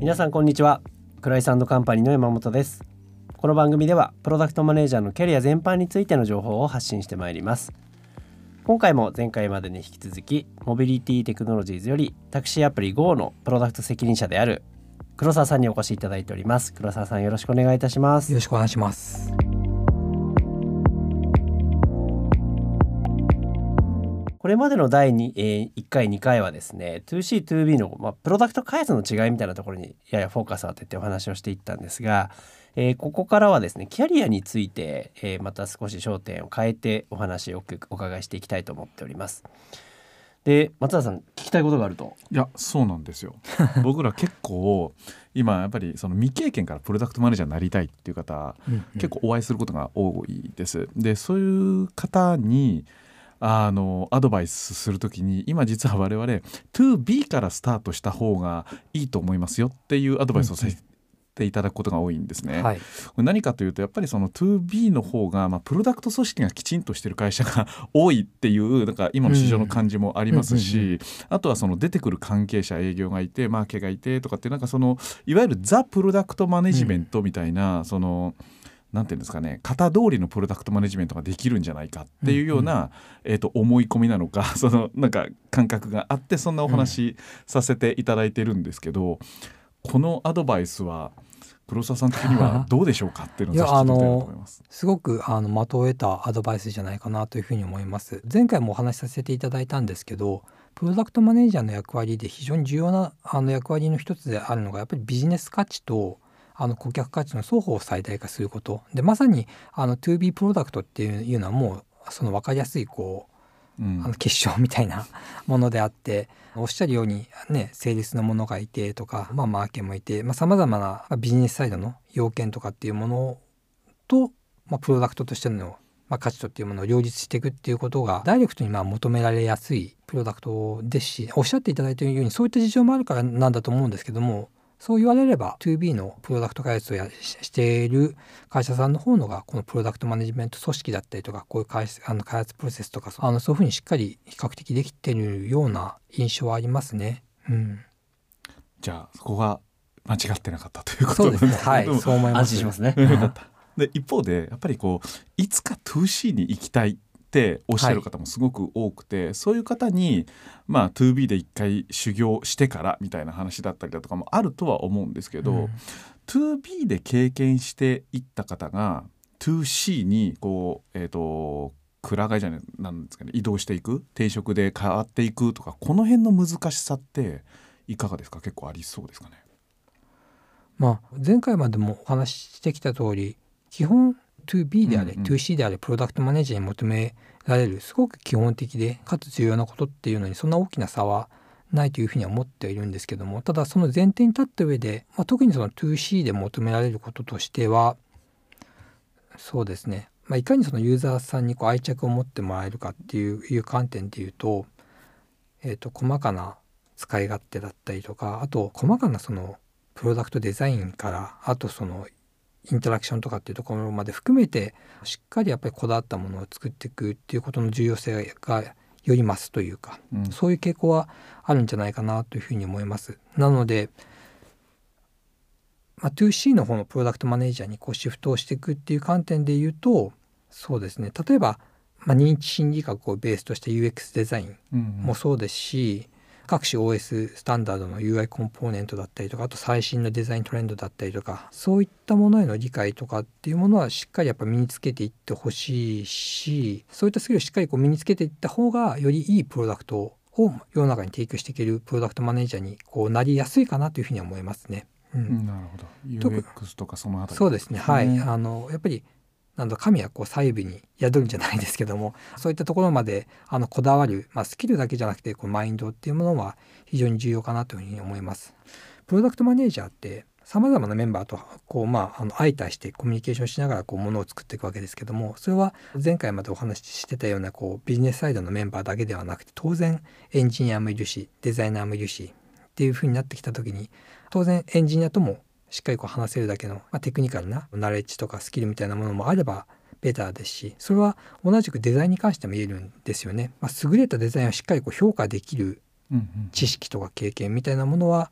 皆さんこんにちは。クライサンドカンパニーの山本です。この番組ではプロダクトマネージャーのキャリア全般についての情報を発信してまいります。今回も前回までに引き続きモビリティテクノロジーズよりタクシーアプリ GO のプロダクト責任者である黒沢さんにお越しいただいております。黒沢さんよろしくお願いいたします。よろしくお願いします。これまでの第2、えー、1回2回はですね 2C2B の、まあ、プロダクト開発の違いみたいなところにややフォーカスを当ててお話をしていったんですが、えー、ここからはですねキャリアについて、えー、また少し焦点を変えてお話をお伺いしていきたいと思っております。で松田さん聞きたいことがあると。いやそうなんですよ。僕ら結構今やっぱりその未経験からプロダクトマネージャーになりたいっていう方、うんうん、結構お会いすることが多いです。でそういう方にあのアドバイスする時に今実は我々 2B からスタートした方がいいと思いますよっていうアドバイスをさせていただくことが多いんですね。はい、何かというとやっぱりその 2B の方が、まあ、プロダクト組織がきちんとしてる会社が 多いっていうなんか今の市場の感じもありますし、あとはその出てくる関係者営業がいてマーケがいてとかってなんかそのいわゆるザ・プロダクトマネジメントみたいな、うん、その。なんていうんですかね型通りのプロダクトマネジメントができるんじゃないかっていうような、うんうん、えーと、思い込みなのか そのなんか感覚があってそんなお話させていただいてるんですけど、うん、このアドバイスは黒沢さん的にはどうでしょうかっていうのをあのすごくあの的を得たアドバイスじゃないかなというふうに思います。前回もお話しさせていただいたんですけどプロダクトマネージャーの役割で非常に重要なあの役割の一つであるのがやっぱりビジネス価値とあの顧客価値の双方を最大化すること。でまさにあの 2B プロダクトっていうのはもうその分かりやすいこう、うん、あの結晶みたいな ものであっておっしゃるようにねセールスのものがいてとか、まあ、マーケもいてさまざ、まなビジネスサイドの要件とかっていうものと、まあ、プロダクトとしてのまあ、価値とっていうものを両立していくっていうことがダイレクトにまあ求められやすいプロダクトですしおっしゃっていただいているようにそういった事情もあるからなんだと思うんですけどもそう言われれば 2B のプロダクト開発をやしている会社さんの方のがこのプロダクトマネジメント組織だったりとかこういう開あの開発プロセスとかあのそういうふうにしっかり比較的できてるような印象はありますね。うん、じゃあそこが間違ってなかったということですね。はい、そう思います。安心しますね。で一方でやっぱりこういつか 2C に行きたいっておっしゃる方もすごく多くて、はい、そういう方に、まあ、2B で一回修行してからみたいな話だったりだとかもあるとは思うんですけど、うん、2B で経験していった方が 2C にこうえっ、ー、とくら替えじゃないなんですかね移動していく定職で変わっていくとかこの辺の難しさっていかがですか？結構ありそうですかね？まあ、前回までもお話ししてきた通り基本 2B であれ、うんうん、2C であれプロダクトマネージャーに求められるすごく基本的でかつ重要なことっていうのにそんな大きな差はないというふうには思っているんですけどもただその前提に立った上で、まあ、特にその 2C で求められることとしてはそうですね、まあ、いかにそのユーザーさんにこう愛着を持ってもらえるかっていう観点でいうと,、えー、と細かな使い勝手だったりとかあと細かなそのプロダクトデザインからあとそのインタラクションとかっていうところまで含めてしっかりやっぱりこだわったものを作っていくっていうことの重要性がより増すというか、うん、そういう傾向はあるんじゃないかなというふうに思います。なので、まあ、2C の方のプロダクトマネージャーにこうシフトをしていくっていう観点で言うとそうですね。例えば、まあ、認知心理学をベースとした UX デザインもそうですし、各種 OS スタンダードの UI コンポーネントだったりとかあと最新のデザイントレンドだったりとかそういったものへの理解とかっていうものはしっかりやっぱ身につけていってほしいしそういったスキルをしっかりこう身につけていった方がよりいいプロダクトを世の中に提供していけるプロダクトマネージャーにこうなりやすいかなというふうに思いますね。うん、なるほど。UX とかそのあたり、そうですね。はい。あのやっぱりなんだ神はこう細部に宿るんじゃないですけどもそういったところまであのこだわる、まあ、スキルだけじゃなくてこうマインドっていうものは非常に重要かなというふうに思います。プロダクトマネージャーってさまざまなメンバーとこう、まあ、あの相対してコミュニケーションしながらこうものを作っていくわけですけどもそれは前回までお話ししてたようなこうビジネスサイドのメンバーだけではなくて当然エンジニアもいるしデザイナーもいるしっていうふうになってきた時に当然エンジニアともしっかりこう話せるだけの、まあ、テクニカルなナレッジとかスキルみたいなものもあればベターですしそれは同じくデザインに関しても言えるんですよね。まあ、優れたデザインをしっかりこう評価できる知識とか経験みたいなものは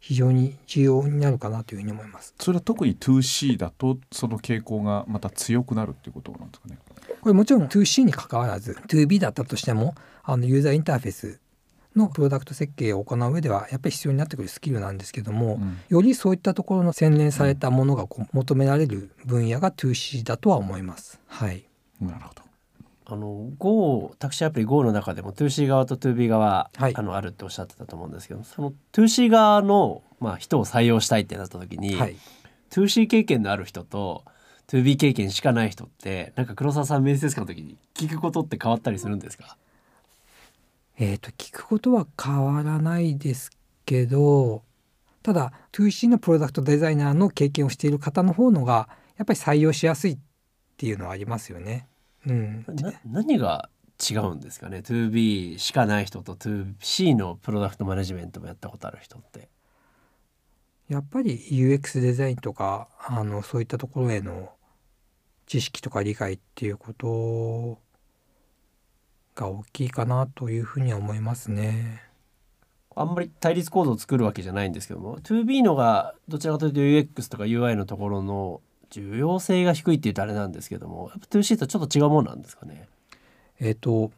非常に重要になるかなというふうに思います。それは特に 2C だとその傾向がまた強くなるっていうことなんですかね。これもちろん 2C に関わらず 2B だったとしてもあのユーザーインターフェースの。プロダクト設計を行う上ではやっぱり必要になってくるスキルなんですけども、うん。よりそういったところの洗練されたものがこう求められる分野が 2C だとは思います。はい、なるほど。あの Go タクシーアプリ Go の中でも 2C 側と 2B 側、はい。あのあるっておっしゃってたと思うんですけどその 2C 側の、まあ、人を採用したいってなった時に、はい、2C 経験のある人と 2B 経験しかない人ってなんか黒沢さん面接官の時に聞くことって変わったりするんですか？えー、と聞くことは変わらないですけどただ 2C のプロダクトデザイナーの経験をしている方の方のがやっぱり採用しやすいっていうのはありますよね。うん、な何が違うんですかね？2B しかない人と 2C のプロダクトマネジメントもやったことある人って。やっぱり UX デザインとかあのそういったところへの知識とか理解っていうことが大きいかなというふうには思いますね。あんまり対立構造を作るわけじゃないんですけども 2B のがどちらかというと UX とか UI のところの重要性が低いっていうとあれなんですけどもやっぱ 2C とちょっと違うもんなんですかね？えっ、と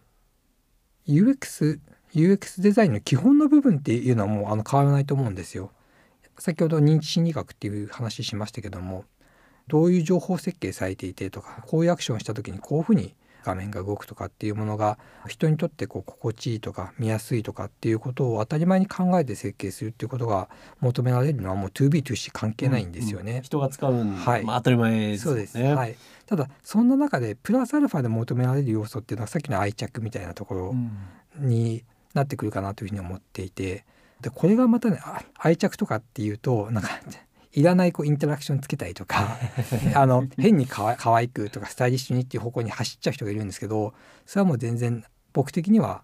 UX UX デザインの基本の部分っていうのはもうあの変わらないと思うんですよ。先ほど認知心理学っていう話しましたけどもどういう情報設計されていてとかこういうアクションした時にこういうふうに画面が動くとかっていうものが人にとってこう心地いいとか見やすいとかっていうことを当たり前に考えて設計するっていうことが求められるのはもう 2B2C 関係ないんですよね。人が使うん、はい。まあ、当たり前ですよね。そうです、はい、ただそんな中でプラスアルファで求められる要素っていうのはさっきの愛着みたいなところになってくるかなというふうに思っていてでこれがまたねあ愛着とかっていうとなんかいらないこうインタラクションつけたりとか あの変にかわ可愛くとかスタイリッシュにっていう方向に走っちゃう人がいるんですけどそれはもう全然僕的には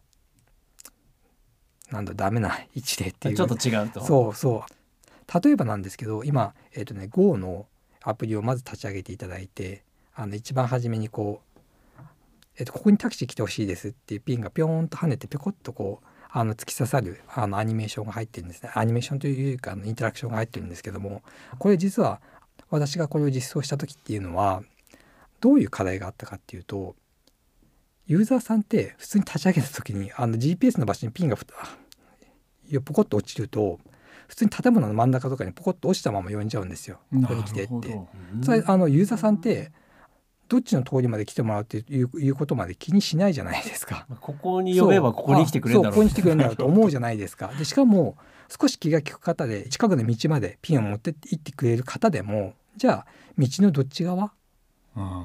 なんだダメな位置でっていうちょっと違うと。そうそう例えばなんですけど今、えーとね、Go のアプリをまず立ち上げていただいてあの一番初めにこう、えーと「ここにタクシー来てほしいです」っていうピンがピョーンと跳ねてぴょこっとこうあの突き刺さるあのアニメーションが入ってるんですねアニメーションというかインタラクションが入ってるんですけどもこれ実は私がこれを実装した時っていうのはどういう課題があったかっていうとユーザーさんって普通に立ち上げた時にあの GPS の場所にピンがポコッと落ちると普通に建物の真ん中とかにポコッと落ちたまま呼んじゃうんですよ。ここに来てって。うんそれあのユーザーさんってどっちの通りまで来てもらうっていういうことまで気にしないじゃないですか。まあここに呼べばここに来てくれるんだろうここに来てくれるんだろうと 思うじゃないですか。でしかも少し気が利く方で近くの道までピンを持って行ってくれる方でもじゃあ道のどっち側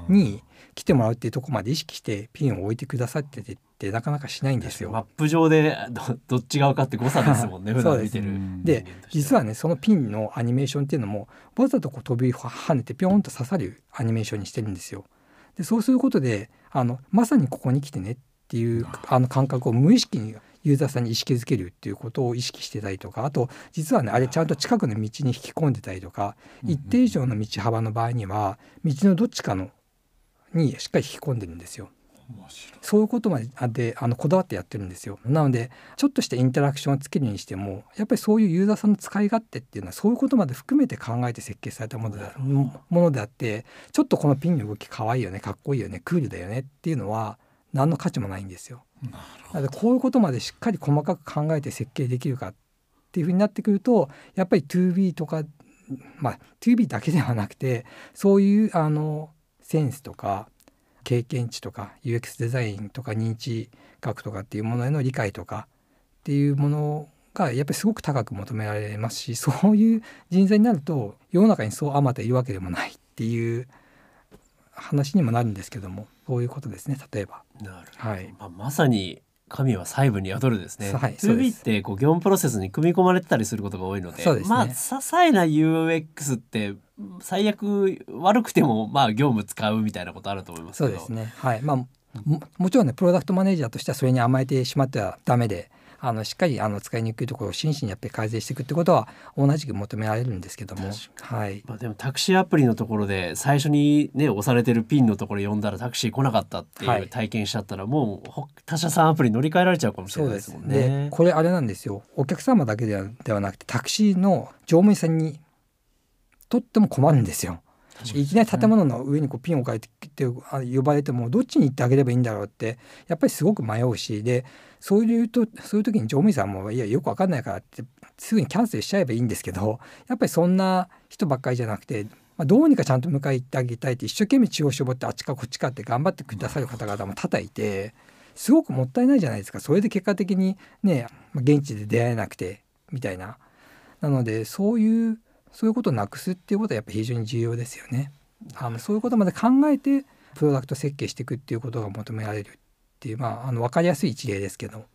に来てもらうっていうところまで意識してピンを置いてくださっててってなかなかしないんですよ。マップ上でどどっち側かって誤差ですもんね普 そうです。で実はねそのピンのアニメーションっていうのもわざとこう飛び跳ねてピョーンと刺さるアニメーションにしてるんですよ。でそうすることであのまさにここに来てねっていうあの感覚を無意識にユーザーさんに意識づけるっていうことを意識してたりとかあと実はねあれちゃんと近くの道に引き込んでたりとか一定以上の道幅の場合には道のどっちかのにしっかり引き込んでるんですよ。そういうことまであであのこだわってやってるんですよ。なのでちょっとしたインタラクションをつけるにしてもやっぱりそういうユーザーさんの使い勝手っていうのはそういうことまで含めて考えて設計されたものであものであってちょっとこのピンの動きかわいいよねかっこいいよねクールだよねっていうのは何の価値もないんですよ。なのでこういうことまでしっかり細かく考えて設計できるかっていうふうになってくるとやっぱり 2B とかまあ 2B だけではなくてそういうあのセンスとか経験値とか UX デザインとか認知学とかっていうものへの理解とかっていうものがやっぱりすごく高く求められますしそういう人材になると世の中にそうあまたいるわけでもないっていう話にもなるんですけどもそういうことですね例えば。なるはいまあ、まさに神は細部に宿るですね。はいそうで 2B すってこう業務プロセスに組み込まれてたりすることが多いので、そうですねまあ些細な UX って最悪悪くてもまあ業務使うみたいなことあると思いますけど。そうですね。はい。まあももちろんねプロダクトマネージャーとしてはそれに甘えてしまってはダメで、あのしっかりあの使いにくいところを真摯にやっぱり改善していくってことは同じく求められるんですけども、はい。まあ、でもタクシーアプリのところで最初にね押されてるピンのところ呼んだらタクシー来なかったっていう体験しちゃったら、もう他社さんアプリ乗り換えられちゃうかもしれないですもんね。これあれなんですよ。お客様だけではなくてタクシーの乗務員さんにとっても困るんですよ。いきなり建物の上にこうピンを書いて呼ばれてもどっちに行ってあげればいいんだろうってやっぱりすごく迷うしでそういうとそういう時に乗務員さんもいやよく分かんないからってすぐにキャンセルしちゃえばいいんですけどやっぱりそんな人ばっかりじゃなくて、まあ、どうにかちゃんと迎え行ってあげたいって一生懸命血を絞ってあっちかこっちかって頑張ってくださる方々も多々いてすごくもったいないじゃないですかそれで結果的にね現地で出会えなくてみたいな。なのでそういうそういうことをなくすっていうことはやっぱり非常に重要ですよね。あのそういうことまで考えてプロダクト設計していくっていうことが求められるっていう、まあ、あの分かりやすい一例ですけど。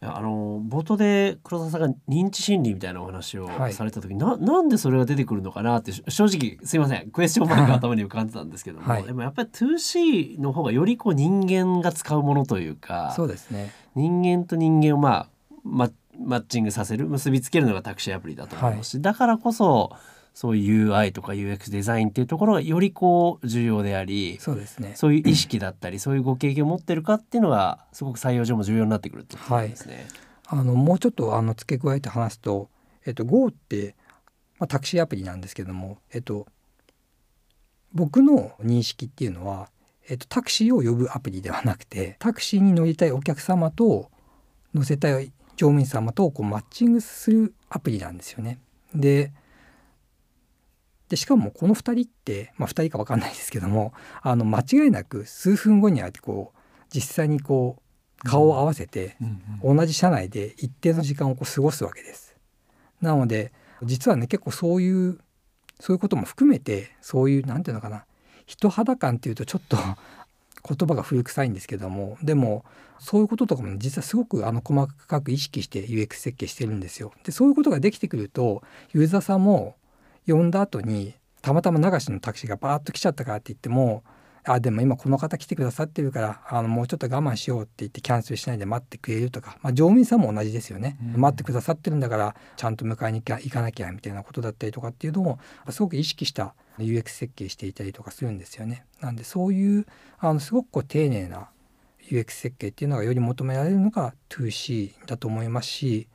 あの冒頭で黒澤さんが認知心理みたいなお話をされた時、はい、ななんでそれが出てくるのかなって正直すいませんクエスチョンマーク頭に浮かんでたんですけども、はい、でもやっぱり 2C の方がよりこう人間が使うものというかそうですね人間と人間をまあマッチングさせる結びつけるのがタクシーアプリだと思うし、はい、だからこそそういう UI とか UX デザインっていうところがよりこう重要でありそうですね。そういう意識だったりそういうご経験を持ってるかっていうのがすごく採用上も重要になってくるってことですね。はい、あのもうちょっとあの付け加えて話すと、えっと、Go って、まあ、タクシーアプリなんですけども、えっと、僕の認識っていうのは、えっと、タクシーを呼ぶアプリではなくてタクシーに乗りたいお客様と乗せたい乗務員様とこうマッチングするアプリなんですよね。ででしかもこの2人って、まあ、2人か分かんないですけどもあの間違いなく数分後にはこう実際にこう顔を合わせて、同じ車内で一定の時間をこう過ごすわけです。なので実はね結構そういうそういうことも含めてそういう何て言うのかな人肌感っていうとちょっと言葉が古臭いんですけどもでもそういうこととかも、実はすごくあの細かく意識して UX 設計してるんですよ。でそういうことができてくるとユーザーさんも呼んだ後にたまたま流しのタクシーがバーッと来ちゃったからって言ってもあでも今この方来てくださってるからあのもうちょっと我慢しようって言ってキャンセルしないで待ってくれるとか、まあ、乗務員さんも同じですよね、うん、待ってくださってるんだからちゃんと迎えに行かなきゃみたいなことだったりとかっていうのをすごく意識した UX 設計していたりとかするんですよね。なんでそういうあのすごくこう丁寧な UX 設計っていうのがより求められるのが 2C だと思いますし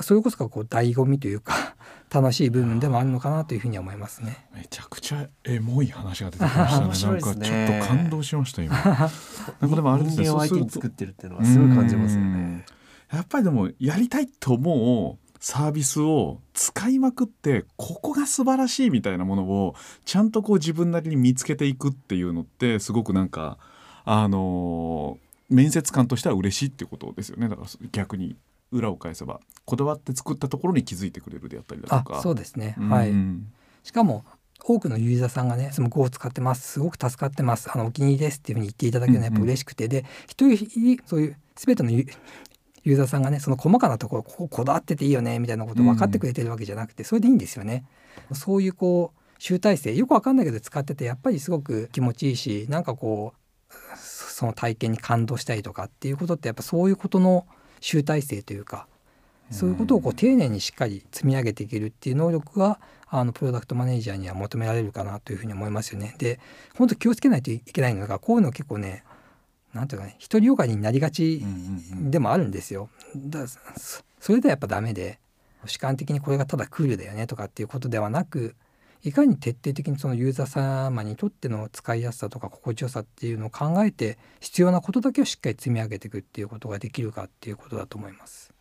それこそがこう醍醐味というか 楽しい部分でもあるのかなというふうに思いますね。めちゃくちゃエモい話が出てきましたね。なんかちょっと感動しました今。なんかでもあれですね。相手に作ってるっていうのはすごい感じますよね。やっぱりでもやりたいと思うサービスを使いまくってここが素晴らしいみたいなものをちゃんとこう自分なりに見つけていくっていうのってすごくなんかあの面接官としては嬉しいっていうことですよね。だから逆に裏を返せばこだわって作ったところに気づいてくれるであったりだとか。そうですね、うん、はい。しかも多くのユーザーさんがね「その Go を使ってますすごく助かってます。あのお気に入りです」っていうふうに言っていただけるのはやっぱ嬉しくて、うんうん、で一人そういう全てのユーザーさんがねその細かなところこここだわってていいよねみたいなことを分かってくれてるわけじゃなくて、それでいいんですよね。そういうこう集大成よく分かんないけど使っててやっぱりすごく気持ちいいしなんかこうその体験に感動したりとかっていうことってやっぱそういうことの集大成というかそういうことをこう丁寧にしっかり積み上げていけるっていう能力があのプロダクトマネージャーには求められるかなというふうに思いますよね。で本当気をつけないといけないのがこういうの結構ねなんていうかね独りよがりになりがちでもあるんですよ。だそれではやっぱダメで主観的にこれがただクールだよねとかっていうことではなくいかに徹底的にそのユーザー様にとっての使いやすさとか心地よさっていうのを考えて必要なことだけをしっかり積み上げていくっていうことができるかっていうことだと思います。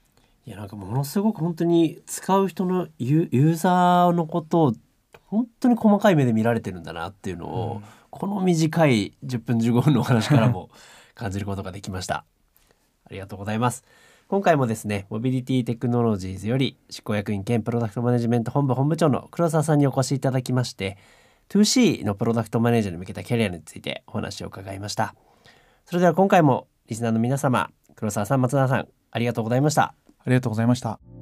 いやなんかものすごく本当に使う人のユーザーのことを本当に細かい目で見られてるんだなっていうのを、うん、この短い10分15分のお話からも 感じることができました。ありがとうございます。今回もですね、モビリティテクノロジーズより執行役員兼プロダクトマネジメント本部本部長の黒沢さんにお越しいただきまして、2C のプロダクトマネージャーに向けたキャリアについてお話を伺いました。それでは今回もリスナーの皆様、黒沢さん、松永さん、ありがとうございました。ありがとうございました。